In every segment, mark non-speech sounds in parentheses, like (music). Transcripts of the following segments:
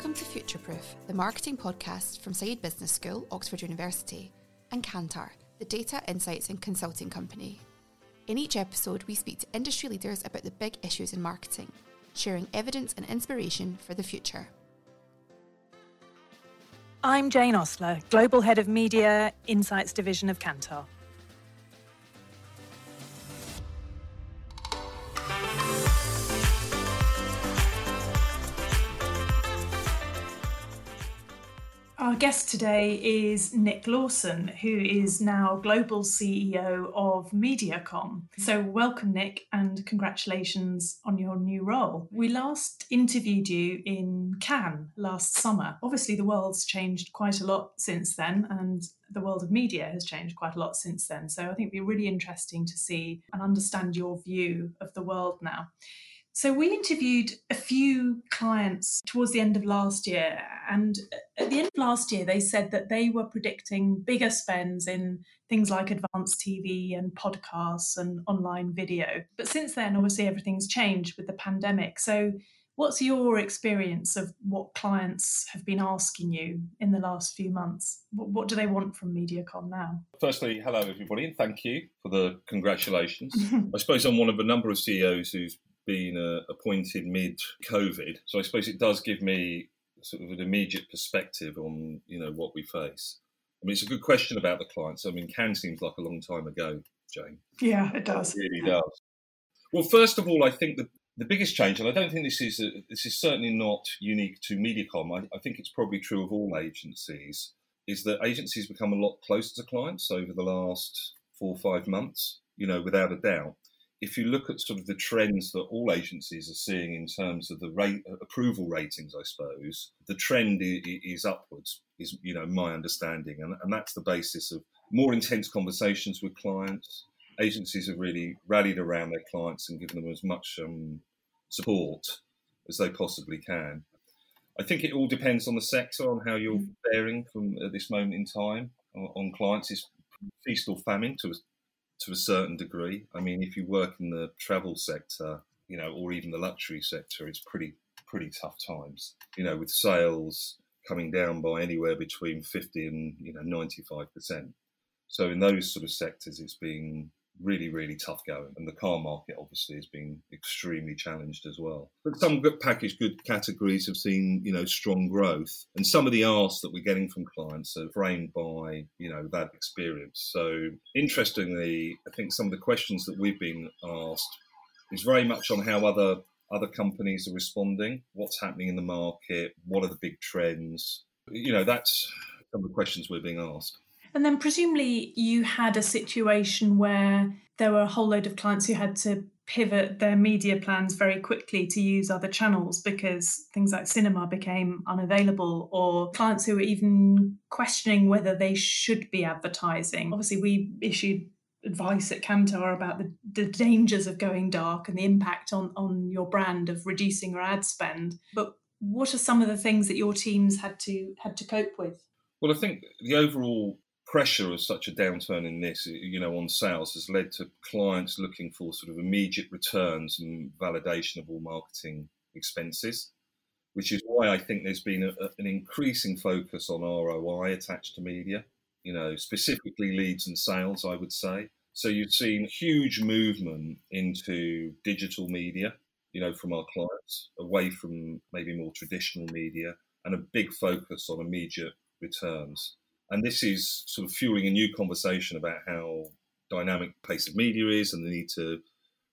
Welcome to Futureproof, the marketing podcast from Said Business School, Oxford University, and Kantar, the data insights and consulting company. In each episode, we speak to industry leaders about the big issues in marketing, sharing evidence and inspiration for the future. I'm Jane Ostler, Global Head of Media, Insights Division of Kantar. Our guest today is Nick Lawson, who is now Global CEO of Mediacom. So, welcome, Nick, and congratulations on your new role. We last interviewed you in Cannes last summer. Obviously, the world's changed quite a lot since then, and the world of media has changed quite a lot since then. So, I think it'd be really interesting to see and understand your view of the world now. So we interviewed a few clients towards the end of last year, and at the end of last year, they said that they were predicting bigger spends in things like advanced TV and podcasts and online video. But since then, obviously, everything's changed with the pandemic. So, what's your experience of what clients have been asking you in the last few months? What, what do they want from MediaCom now? Firstly, hello everybody, and thank you for the congratulations. (laughs) I suppose I'm one of a number of CEOs who's been uh, appointed mid COVID, so I suppose it does give me sort of an immediate perspective on you know what we face. I mean, it's a good question about the clients. I mean, Cannes seems like a long time ago, Jane. Yeah, it does. It really does. Well, first of all, I think that the biggest change, and I don't think this is a, this is certainly not unique to Mediacom. I, I think it's probably true of all agencies. Is that agencies become a lot closer to clients over the last four or five months? You know, without a doubt if you look at sort of the trends that all agencies are seeing in terms of the rate approval ratings, I suppose the trend is upwards. Is you know my understanding, and, and that's the basis of more intense conversations with clients. Agencies have really rallied around their clients and given them as much um, support as they possibly can. I think it all depends on the sector, on how you're faring from at this moment in time on, on clients. It's feast or famine to a to a certain degree. I mean, if you work in the travel sector, you know, or even the luxury sector, it's pretty pretty tough times. You know, with sales coming down by anywhere between fifty and you know ninety five percent. So in those sort of sectors, it's been really, really tough going. And the car market obviously has been extremely challenged as well. But some good packaged good categories have seen, you know, strong growth. And some of the asks that we're getting from clients are framed by, you know, that experience. So interestingly, I think some of the questions that we've been asked is very much on how other other companies are responding, what's happening in the market, what are the big trends. You know, that's some of the questions we're being asked. And then presumably you had a situation where there were a whole load of clients who had to pivot their media plans very quickly to use other channels because things like cinema became unavailable, or clients who were even questioning whether they should be advertising. Obviously, we issued advice at Kantar about the, the dangers of going dark and the impact on, on your brand of reducing your ad spend. But what are some of the things that your teams had to had to cope with? Well, I think the overall pressure of such a downturn in this, you know, on sales has led to clients looking for sort of immediate returns and validation of all marketing expenses, which is why I think there's been a, an increasing focus on ROI attached to media, you know, specifically leads and sales, I would say. So you've seen huge movement into digital media, you know, from our clients, away from maybe more traditional media, and a big focus on immediate returns. And this is sort of fueling a new conversation about how dynamic pace of media is and the need to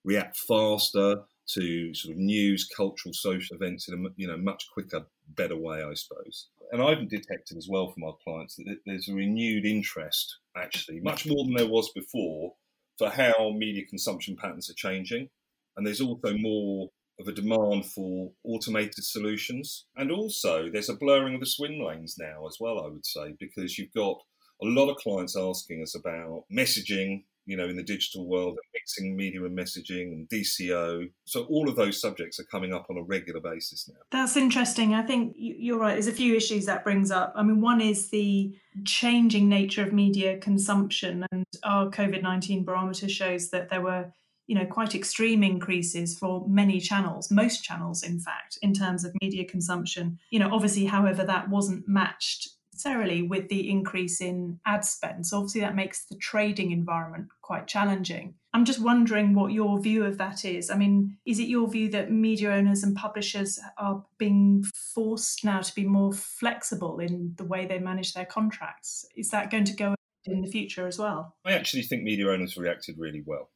react faster to sort of news, cultural, social events in a you know much quicker, better way, I suppose. And I've detected as well from our clients that there's a renewed interest, actually, much more than there was before, for how media consumption patterns are changing. And there's also more of a demand for automated solutions. And also, there's a blurring of the swim lanes now as well, I would say, because you've got a lot of clients asking us about messaging, you know, in the digital world, and mixing media and messaging and DCO. So all of those subjects are coming up on a regular basis now. That's interesting. I think you're right. There's a few issues that brings up. I mean, one is the changing nature of media consumption, and our COVID 19 barometer shows that there were you know quite extreme increases for many channels most channels in fact in terms of media consumption. You know obviously however that wasn't matched necessarily with the increase in ad spend. So obviously that makes the trading environment quite challenging. I'm just wondering what your view of that is. I mean is it your view that media owners and publishers are being forced now to be more flexible in the way they manage their contracts? Is that going to go in the future as well? I actually think media owners reacted really well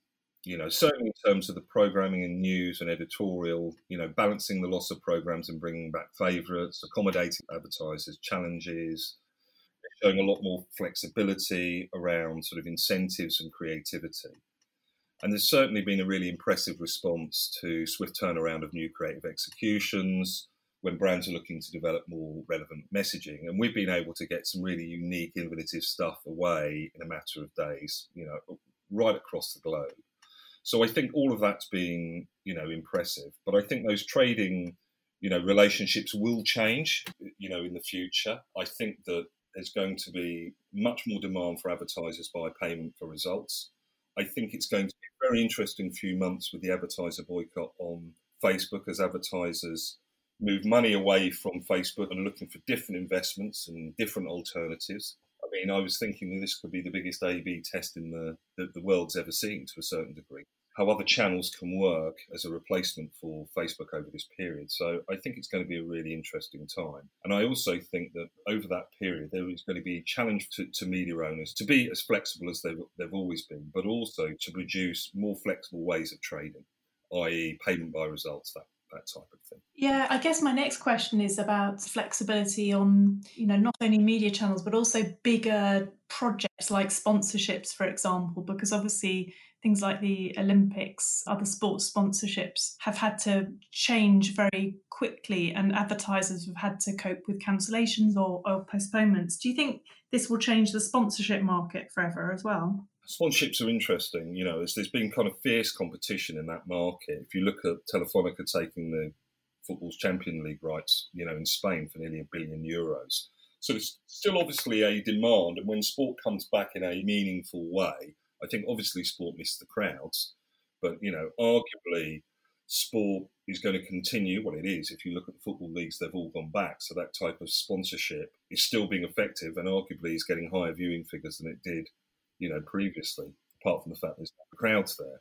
you know, certainly in terms of the programming and news and editorial, you know, balancing the loss of programs and bringing back favourites, accommodating advertisers' challenges, showing a lot more flexibility around sort of incentives and creativity. And there's certainly been a really impressive response to swift turnaround of new creative executions when brands are looking to develop more relevant messaging. And we've been able to get some really unique, innovative stuff away in a matter of days, you know, right across the globe. So I think all of that's being, you know, impressive. But I think those trading, you know, relationships will change, you know, in the future. I think that there's going to be much more demand for advertisers by payment for results. I think it's going to be a very interesting few months with the advertiser boycott on Facebook as advertisers move money away from Facebook and looking for different investments and different alternatives mean, I was thinking this could be the biggest A/B test in the that the world's ever seen to a certain degree. How other channels can work as a replacement for Facebook over this period. So I think it's going to be a really interesting time. And I also think that over that period, there is going to be a challenge to, to media owners to be as flexible as they've, they've always been, but also to produce more flexible ways of trading, i.e., payment by results, that that type of thing. Yeah, I guess my next question is about flexibility on, you know, not only media channels but also bigger projects like sponsorships, for example, because obviously things like the Olympics, other sports sponsorships have had to change very quickly and advertisers have had to cope with cancellations or, or postponements. Do you think this will change the sponsorship market forever as well? Sponsorships are interesting, you know, there's been kind of fierce competition in that market. If you look at Telefonica taking the football's Champion League rights, you know, in Spain for nearly a billion euros. So there's still obviously a demand, and when sport comes back in a meaningful way, I think obviously sport missed the crowds, but you know, arguably sport is going to continue. Well, it is. If you look at the football leagues, they've all gone back. So that type of sponsorship is still being effective, and arguably is getting higher viewing figures than it did you know, previously, apart from the fact there's crowds there.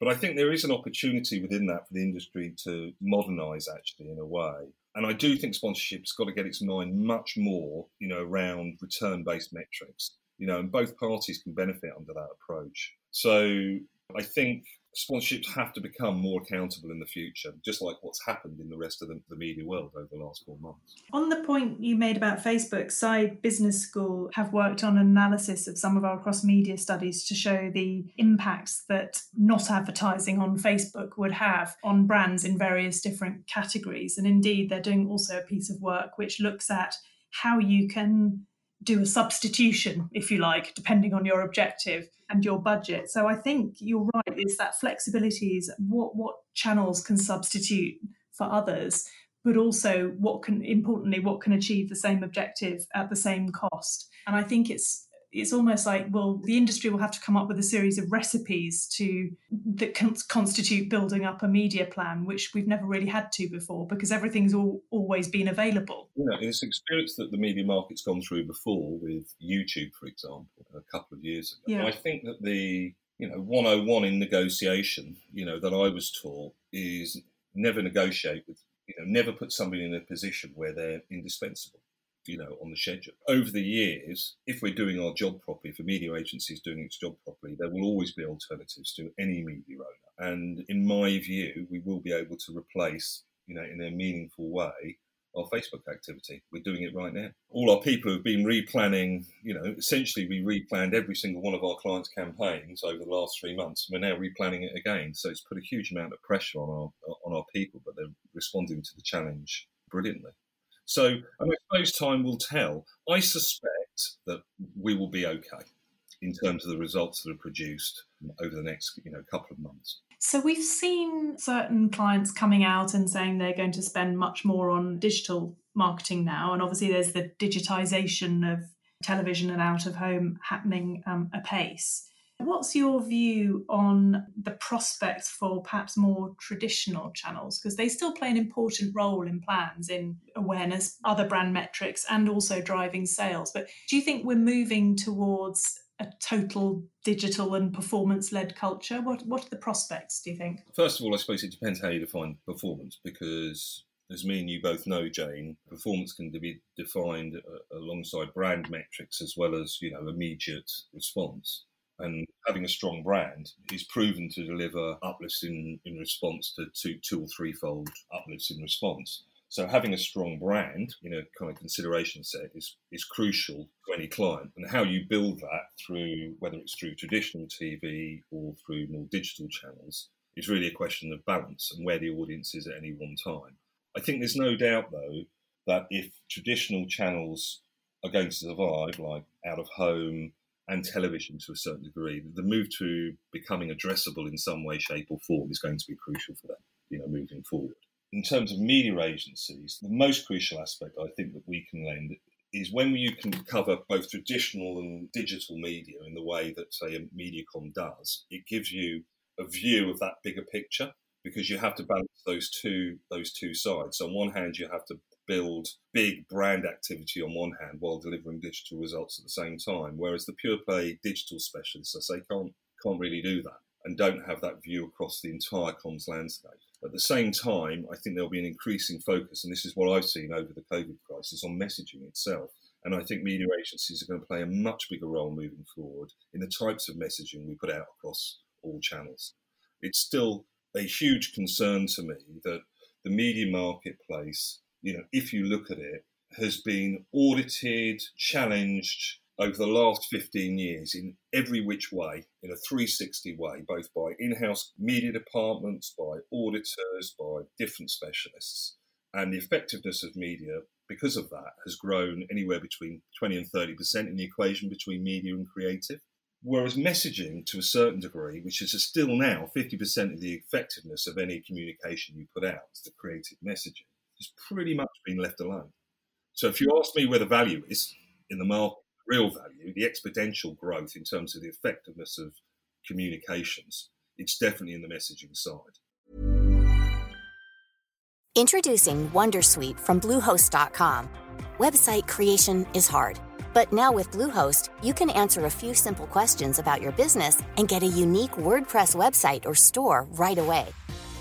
But I think there is an opportunity within that for the industry to modernise actually in a way. And I do think sponsorship's got to get its mind much more, you know, around return-based metrics. You know, and both parties can benefit under that approach. So I think sponsorships have to become more accountable in the future, just like what's happened in the rest of the, the, media world over the last four months. On the point you made about Facebook, Said Business School have worked on an analysis of some of our cross media studies to show the impacts that not advertising on Facebook would have on brands in various different categories. And indeed, they're doing also a piece of work which looks at how you can do a substitution, if you like, depending on your objective and your budget. So I think you're right, it's that flexibility is what, what channels can substitute for others, but also what can importantly what can achieve the same objective at the same cost. And I think it's it's almost like well the industry will have to come up with a series of recipes to that can constitute building up a media plan which we've never really had to before because everything's all, always been available. Know it's experience that the media market's gone through before with youtube for example a couple of years ago. Yeah. i think that the you know 101 in negotiation you know that i was taught is never negotiate with you know never put somebody in a position where they're indispensable you know, on the schedule. Over the years, if we're doing our job properly, if a media agency is doing its job properly, there will always be alternatives to any media owner. And in my view, we will be able to replace, you know, in a meaningful way, our Facebook activity. We're doing it right now. All our people have been replanning, you know, essentially we replanned every single one of our clients' campaigns over the last three months. We're now replanning it again. So it's put a huge amount of pressure on our on our people, but they're responding to the challenge brilliantly. So I suppose time will tell. I suspect that we will be okay in terms of the results that are produced over the next you know couple of months. So we've seen certain clients coming out and saying they're going to spend much more on digital marketing now, and obviously there's the digitization of television and out of home happening um, apace. What's your view on the prospects for perhaps more traditional channels? Because they still play an important role in plans, in awareness, other brand metrics, and also driving sales. But do you think we're moving towards a total digital and performance led culture? What, what are the prospects, do you think? First of all, I suppose it depends how you define performance because as me and you both know, Jane, performance can be defined uh, alongside brand metrics as well as you know immediate response and having a strong brand is proven to deliver uplifts in, in response to two, two or threefold uplifts in response. So having a strong brand in a kind of consideration set is, is crucial to any client. And how you build that through whether it's through traditional TV or through more digital channels is really a question of balance and where the audience is at any one time. I think there's no doubt though that if traditional channels are going to survive, like out of home, and television to a certain degree. The move to becoming addressable in some way, shape, or form is going to be crucial for them, you know, moving forward. In terms of media agencies, the most crucial aspect I think that we can lend is when you can cover both traditional and digital media in the way that, say, a Mediacom does, it gives you a view of that bigger picture because you have to balance those two those two sides. So on one hand, you have to build big brand activity on one hand while delivering digital results at the same time. Whereas the pure play digital specialists, I say, can't can't really do that and don't have that view across the entire comms landscape. At the same time, I think there'll be an increasing focus, and this is what I've seen over the COVID crisis, on messaging itself. And I think media agencies are going to play a much bigger role moving forward in the types of messaging we put out across all channels. It's still a huge concern to me that the media marketplace you know, if you look at it, has been audited, challenged over the last 15 years in every which way, in a 360 way, both by in house media departments, by auditors, by different specialists. And the effectiveness of media, because of that, has grown anywhere between 20 and 30% in the equation between media and creative. Whereas messaging, to a certain degree, which is still now 50% of the effectiveness of any communication you put out, is the creative messaging has pretty much been left alone. So if you ask me where the value is in the market, the real value, the exponential growth in terms of the effectiveness of communications, it's definitely in the messaging side. Introducing Wondersuite from Bluehost.com. Website creation is hard, but now with Bluehost, you can answer a few simple questions about your business and get a unique WordPress website or store right away.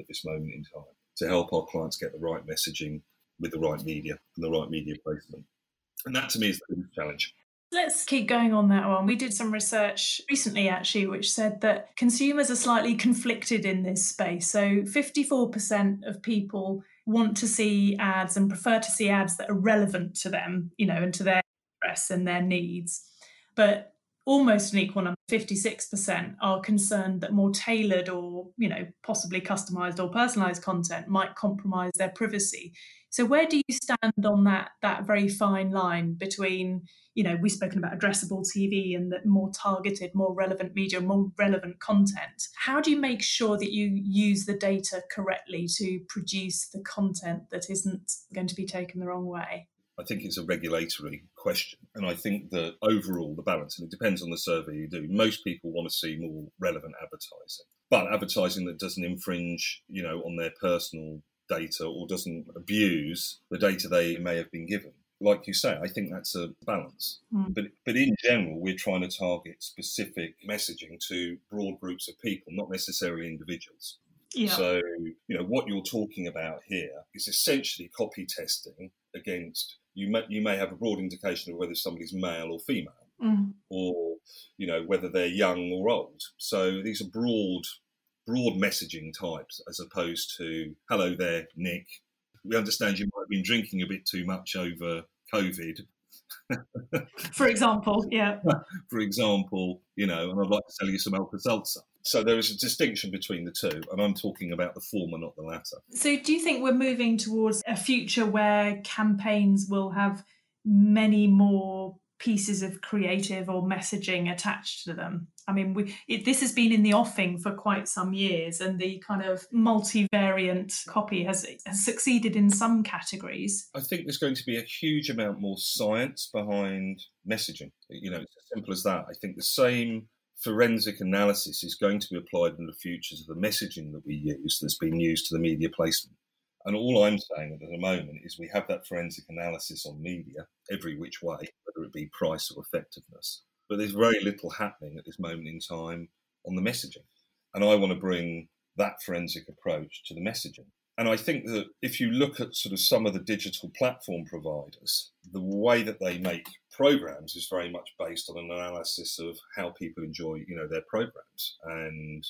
at this moment in time to help our clients get the right messaging with the right media and the right media placement. And that to me is the biggest challenge. Let's keep going on that one. We did some research recently, actually, which said that consumers are slightly conflicted in this space. So, 54% of people want to see ads and prefer to see ads that are relevant to them, you know, and to their interests and their needs. But almost an equal number, 56%, are concerned that more tailored or, you know, possibly customized or personalized content might compromise their privacy. So where do you stand on that that very fine line between, you know, we've spoken about addressable TV and that more targeted, more relevant media, more relevant content. How do you make sure that you use the data correctly to produce the content that isn't going to be taken the wrong way? I think it's a regulatory question. And I think that overall, the balance, and it depends on the survey you do, most people want to see more relevant advertising. But advertising that doesn't infringe, you know, on their personal data or doesn't abuse the data they may have been given. Like you say, I think that's a balance. Mm. But but in general, we're trying to target specific messaging to broad groups of people, not necessarily individuals. Yeah. So, you know, what you're talking about here is essentially copy testing against you may you may have a broad indication of whether somebody's male or female, Mm. or you know whether they're young or old. So these are broad broad messaging types as opposed to hello there, Nick. We understand you might have been drinking a bit too much over COVID, For example, yeah. (laughs) for example, you know, and I'd like to sell you some Alka Seltzer. So there is a distinction between the two, and I'm talking about the former, not the latter. So, do you think we're moving towards a future where campaigns will have many more pieces of creative or messaging attached to them? I mean, we, it, this has been in the offing for quite some years, and the kind of multivariant copy has, has succeeded in some categories. I think there's going to be a huge amount more science behind messaging. You know, it's as simple as that. I think the same forensic analysis is going to be applied in the future to the messaging that we use that's been used to the media placement. And all I'm saying at the moment is we have that forensic analysis on media every which way, whether it be price or effectiveness. But there's very little happening at this moment in time on the messaging. And I want to bring that forensic approach to the messaging. And I think that if you look at sort of some of the digital platform providers, the way that they make programs is very much based on an analysis of how people enjoy, you know, their programs. And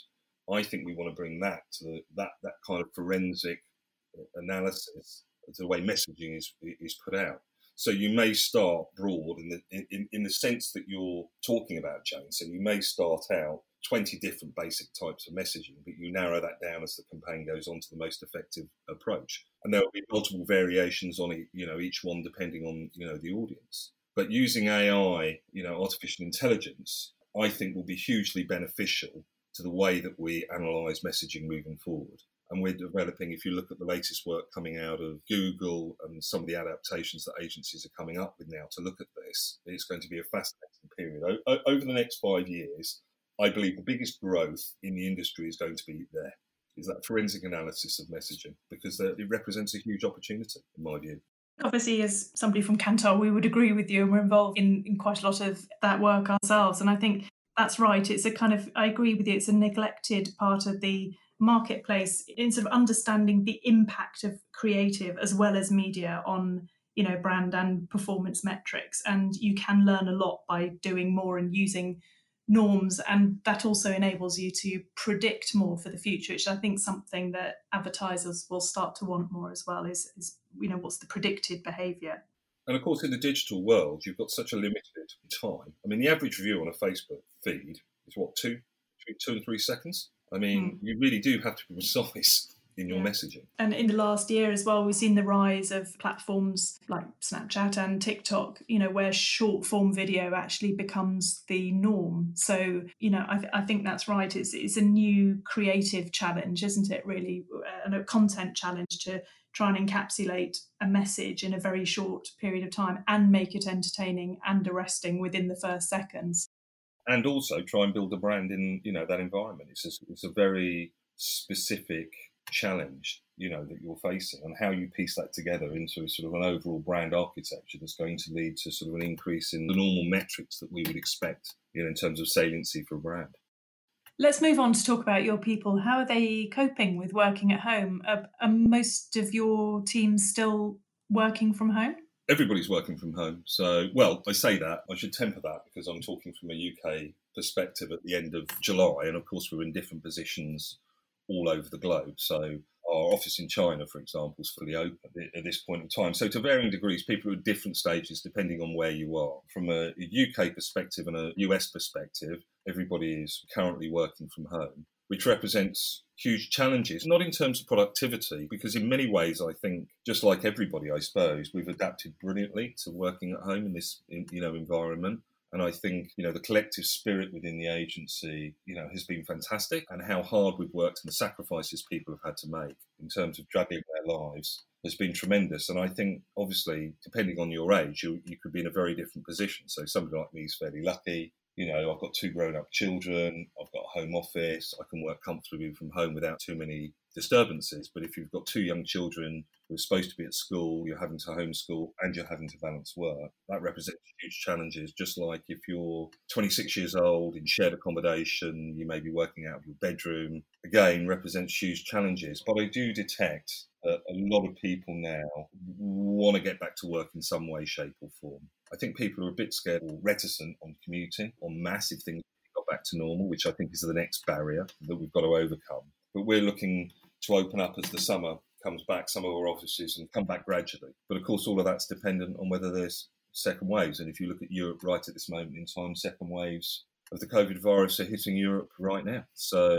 I think we want to bring that to the, that that kind of forensic uh, analysis to the way messaging is is put out. So you may start broad in the in, in the sense that you're talking about, Jane. So you may start out 20 different basic types of messaging, but you narrow that down as the campaign goes on to the most effective approach. And there will be multiple variations on it, you know, each one depending on, you know, the audience. But using AI, you know, artificial intelligence, I think will be hugely beneficial to the way that we analyze messaging moving forward. And we're developing, if you look at the latest work coming out of Google and some of the adaptations that agencies are coming up with now to look at this, it's going to be a fascinating period. O- over the next five years, I believe the biggest growth in the industry is going to be there, is that forensic analysis of messaging, because it represents a huge opportunity, in my view. Obviously, as somebody from Kantar, we would agree with you, and we're involved in, in quite a lot of that work ourselves. And I think that's right. It's a kind of, I agree with you, it's a neglected part of the marketplace in sort of understanding the impact of creative as well as media on you know brand and performance metrics and you can learn a lot by doing more and using norms and that also enables you to predict more for the future which i think something that advertisers will start to want more as well is, is you know what's the predicted behavior. And of course in the digital world you've got such a limited time. I mean the average view on a facebook feed is what two two and three seconds? I mean, mm. you really do have to be (laughs) precise in your Yeah. messaging. And in the last year as well, we've seen the rise of platforms like Snapchat and TikTok, you know, where short form video actually becomes the norm. So, you know, I, th- I think that's right. It's, it's a new creative challenge, isn't it, really? Uh, and a content challenge to try and encapsulate a message in a very short period of time and make it entertaining and arresting within the first seconds. and also try and build a brand in you know that environment. It's a, it's a very specific challenge you know that you're facing, and how you piece that together into sort of an overall brand architecture that's going to lead to sort of an increase in the normal metrics that we would expect you know in terms of saliency for a brand. Let's move on to talk about your people. How are they coping with working at home? Are, are most of your teams still working from home? everybody's working from home. So, well, I say that, I should temper that because I'm talking from a UK perspective at the end of July. And of course, we're in different positions all over the globe. So, our office in China, for example, is fully open at this point in time. So, to varying degrees, people are at different stages depending on where you are. From a UK perspective and a US perspective, everybody is currently working from home, which represents huge challenges, not in terms of productivity, because in many ways, I think, just like everybody, I suppose, we've adapted brilliantly to working at home in this, you know, environment. And I think, you know, the collective spirit within the agency, you know, has been fantastic and how hard we've worked and the sacrifices people have had to make in terms of juggling their lives has been tremendous. And I think, obviously, depending on your age, you, you could be in a very different position. So somebody like me is fairly lucky. You know, I've got two grown up children, I've got a home office, I can work comfortably from home without too many disturbances. But if you've got two young children who are supposed to be at school, you're having to homeschool and you're having to balance work, that represents huge challenges. Just like if you're 26 years old in shared accommodation, you may be working out of your bedroom, again, represents huge challenges. But I do detect that a lot of people now want to get back to work in some way, shape, or form. I think people are a bit scared or reticent on commuting, on massive things got back to normal, which I think is the next barrier that we've got to overcome. But we're looking to open up as the summer comes back, some of our offices, and come back gradually. But of course, all of that's dependent on whether there's second waves. And if you look at Europe right at this moment in time, second waves of the COVID virus are hitting Europe right now. So,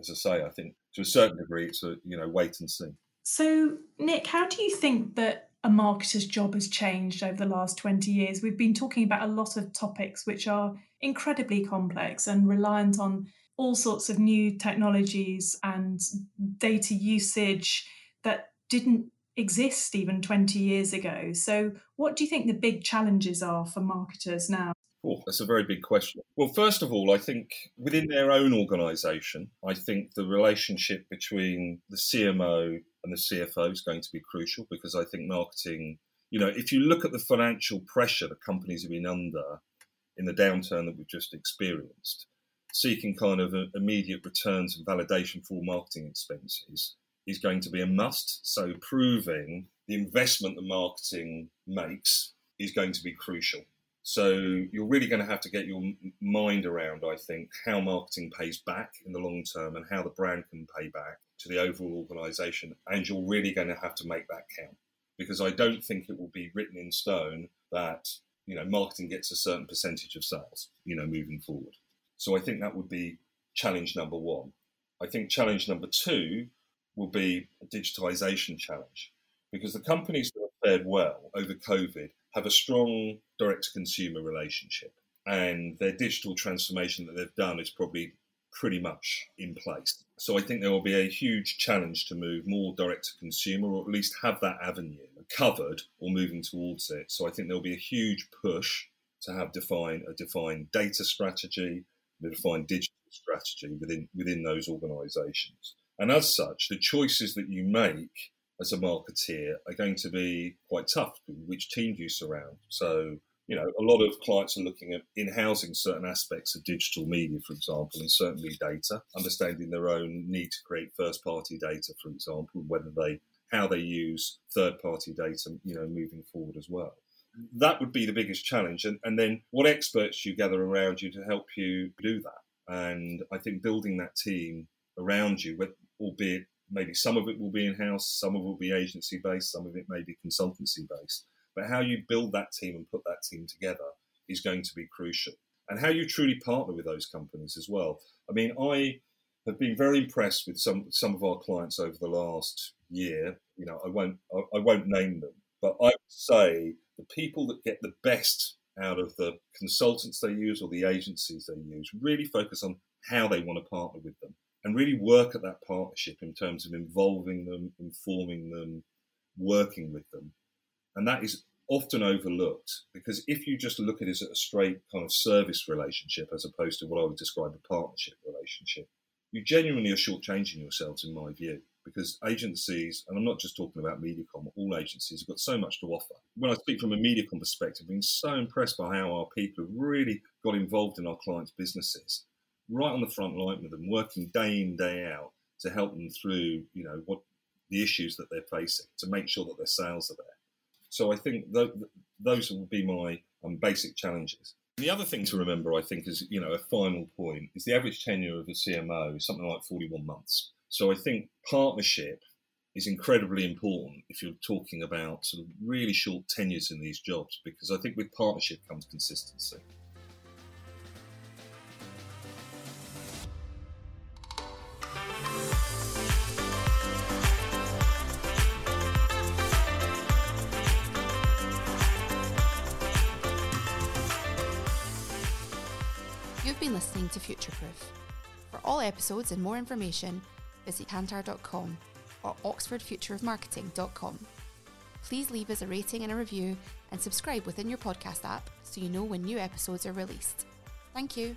as I say, I think to a certain degree, it's a you know wait and see. So, Nick, how do you think that a marketer's job has changed over the last 20 years? We've been talking about a lot of topics which are incredibly complex and reliant on all sorts of new technologies and data usage that didn't exist even 20 years ago. So, what do you think the big challenges are for marketers now? Oh, that's a very big question. Well, first of all, I think within their own organisation, I think the relationship between the CMO and the CFO is going to be crucial because I think marketing, you know, if you look at the financial pressure that companies have been under in the downturn that we've just experienced, seeking kind of uh, immediate returns and validation for marketing expenses is going to be a must. So proving the investment that marketing makes is going to be crucial. So you're really going to have to get your mind around, I think, how marketing pays back in the long term and how the brand can pay back to the overall organisation. And you're really going to have to make that count because I don't think it will be written in stone that you know marketing gets a certain percentage of sales, you know, moving forward. So I think that would be challenge number one. I think challenge number two will be a digitization challenge because the companies that have fared well over COVID have a strong direct to consumer relationship and their digital transformation that they've done is probably pretty much in place. So I think there will be a huge challenge to move more direct to consumer or at least have that avenue covered or moving towards it. So I think there'll be a huge push to have define a defined data strategy, a defined digital strategy within within those organizations. And as such, the choices that you make as a marketeer are going to be quite tough. Which team do you surround? So, you know, a lot of clients are looking at in housing certain aspects of digital media, for example, and certainly data, understanding their own need to create first party data, for example, whether they how they use third party data, you know, moving forward as well. That would be the biggest challenge. And, and then what experts you gather around you to help you do that. And I think building that team around you, albeit maybe some of it will be in house, some of it will be agency based, some of it may be consultancy based. But how you build that team and put that team together is going to be crucial. And how you truly partner with those companies as well. I mean, I have been very impressed with some some of our clients over the last year. You know, I won't I, I won't name them, but I would say the people that get the best out of the consultants they use or the agencies they use really focus on how they want to partner with them and really work at that partnership in terms of involving them, informing them, working with them. And that is often overlooked because if you just look at it as a straight kind of service relationship as opposed to what I would describe a partnership relationship, you genuinely are shortchanging yourselves, in my view, because agencies, and I'm not just talking about Mediacom, all agencies have got so much to offer. When I speak from a Mediacom perspective, I've been so impressed by how our people have really got involved in our clients' businesses, right on the front line with them, working day in, day out to help them through, you know, what the issues that they're facing, to make sure that their sales are there. So I think th- those will be my um, basic challenges. The other thing to remember, I think, is you know a final point is the average tenure of a CMO is something like 41 months. So I think partnership is incredibly important if you're talking about sort of really short tenures in these jobs, because I think with partnership comes consistency. You've been listening to Futureproof. For all episodes and more information, visit kantar.com or oxfordfutureofmarketing.com. Please leave us a rating and a review and subscribe within your podcast app so you know when new episodes are released. Thank you.